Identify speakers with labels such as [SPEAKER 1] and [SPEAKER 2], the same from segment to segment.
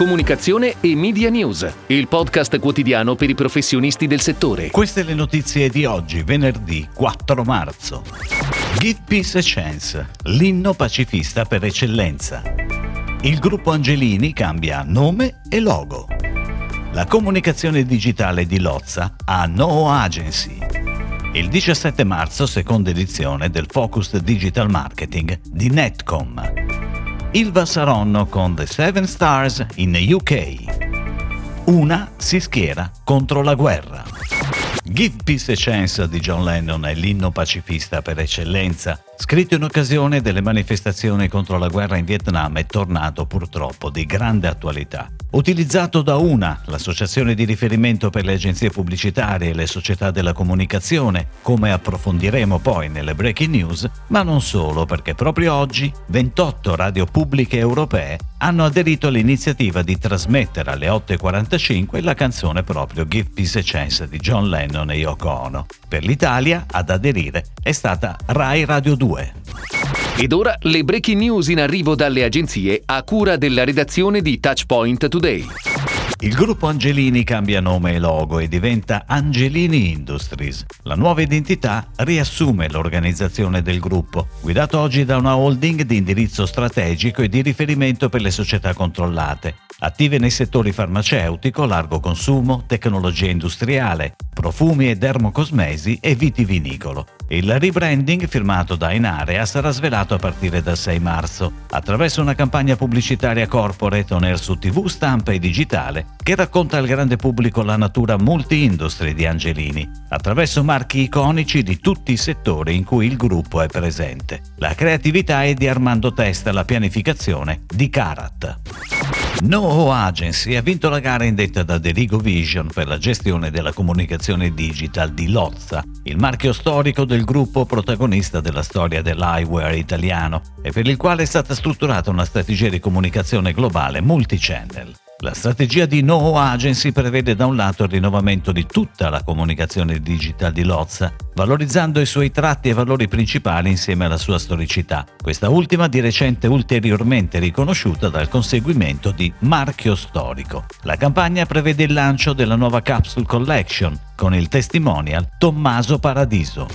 [SPEAKER 1] Comunicazione e Media News, il podcast quotidiano per i professionisti del settore.
[SPEAKER 2] Queste le notizie di oggi, venerdì 4 marzo. Give Peace a Chance, l'inno pacifista per eccellenza. Il gruppo Angelini cambia nome e logo. La comunicazione digitale di Lozza ha No Agency. Il 17 marzo, seconda edizione del Focused Digital Marketing di Netcom. Ilva Saronno con The Seven Stars in UK. Una si schiera contro la guerra. Give Peace a Chance di John Lennon è l'inno pacifista per eccellenza, scritto in occasione delle manifestazioni contro la guerra in Vietnam è tornato purtroppo di grande attualità. Utilizzato da UNA, l'associazione di riferimento per le agenzie pubblicitarie e le società della comunicazione, come approfondiremo poi nelle breaking news, ma non solo perché proprio oggi 28 radio pubbliche europee hanno aderito all'iniziativa di trasmettere alle 8.45 la canzone proprio Give Peace a Chance di John Lennon e Yoko Ono. Per l'Italia ad aderire è stata Rai Radio 2.
[SPEAKER 1] Ed ora le breaking news in arrivo dalle agenzie a cura della redazione di Touchpoint Today.
[SPEAKER 2] Il gruppo Angelini cambia nome e logo e diventa Angelini Industries. La nuova identità riassume l'organizzazione del gruppo, guidato oggi da una holding di indirizzo strategico e di riferimento per le società controllate, attive nei settori farmaceutico, largo consumo, tecnologia industriale, profumi e dermocosmesi e vitivinicolo. Il rebranding firmato da Inarea sarà svelato a partire dal 6 marzo, attraverso una campagna pubblicitaria corporate on air su TV, stampa e digitale che racconta al grande pubblico la natura multi-industry di Angelini, attraverso marchi iconici di tutti i settori in cui il gruppo è presente. La creatività è di Armando Testa, la pianificazione di Karat. No Agency ha vinto la gara indetta da Derigo Vision per la gestione della comunicazione digital di Lozza, il marchio storico del gruppo protagonista della storia dell'eyewear italiano e per il quale è stata strutturata una strategia di comunicazione globale multichannel. La strategia di No Agency prevede da un lato il rinnovamento di tutta la comunicazione digital di Lozza, valorizzando i suoi tratti e valori principali insieme alla sua storicità, questa ultima di recente ulteriormente riconosciuta dal conseguimento di marchio storico. La campagna prevede il lancio della nuova Capsule Collection con il testimonial Tommaso Paradiso.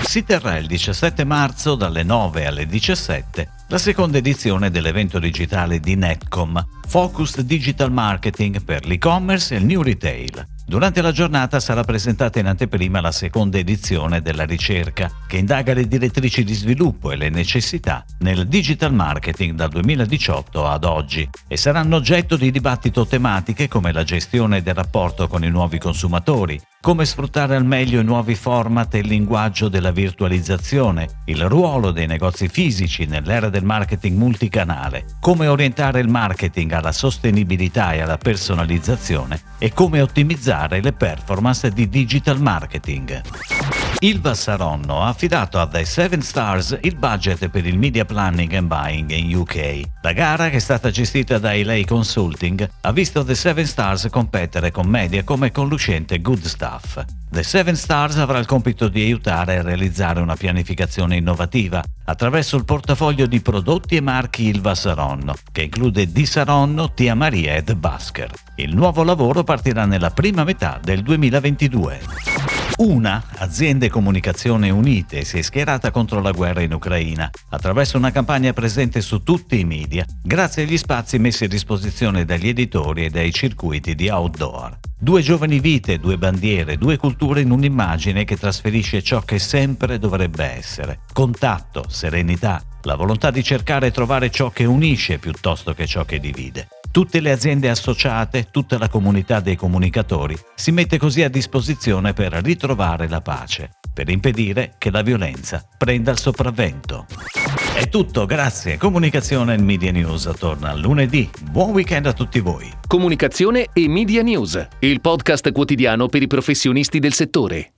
[SPEAKER 2] Si terrà il 17 marzo dalle 9 alle 17 la seconda edizione dell'evento digitale di Netcom, Focused Digital Marketing per l'e-commerce e il New Retail. Durante la giornata sarà presentata in anteprima la seconda edizione della ricerca, che indaga le direttrici di sviluppo e le necessità nel digital marketing dal 2018 ad oggi e saranno oggetto di dibattito tematiche come la gestione del rapporto con i nuovi consumatori, come sfruttare al meglio i nuovi format e il linguaggio della virtualizzazione, il ruolo dei negozi fisici nell'era del marketing multicanale, come orientare il marketing alla sostenibilità e alla personalizzazione e come ottimizzare le performance di digital marketing. Ilva Saronno ha affidato a The Seven Stars il budget per il media planning and buying in UK. La gara, che è stata gestita da Elay Consulting, ha visto The Seven Stars competere con media come con lucente Good Stuff. The Seven Stars avrà il compito di aiutare a realizzare una pianificazione innovativa attraverso il portafoglio di prodotti e marchi Ilva Saronno, che include Di Saronno, Tia Maria e The Basker. Il nuovo lavoro partirà nella prima metà del 2022. Una, Aziende Comunicazione Unite, si è schierata contro la guerra in Ucraina attraverso una campagna presente su tutti i media, grazie agli spazi messi a disposizione dagli editori e dai circuiti di outdoor. Due giovani vite, due bandiere, due culture in un'immagine che trasferisce ciò che sempre dovrebbe essere. Contatto, serenità, la volontà di cercare e trovare ciò che unisce piuttosto che ciò che divide. Tutte le aziende associate, tutta la comunità dei comunicatori si mette così a disposizione per ritrovare la pace, per impedire che la violenza prenda il sopravvento. È tutto, grazie. Comunicazione e Media News torna lunedì. Buon weekend a tutti voi.
[SPEAKER 1] Comunicazione e Media News, il podcast quotidiano per i professionisti del settore.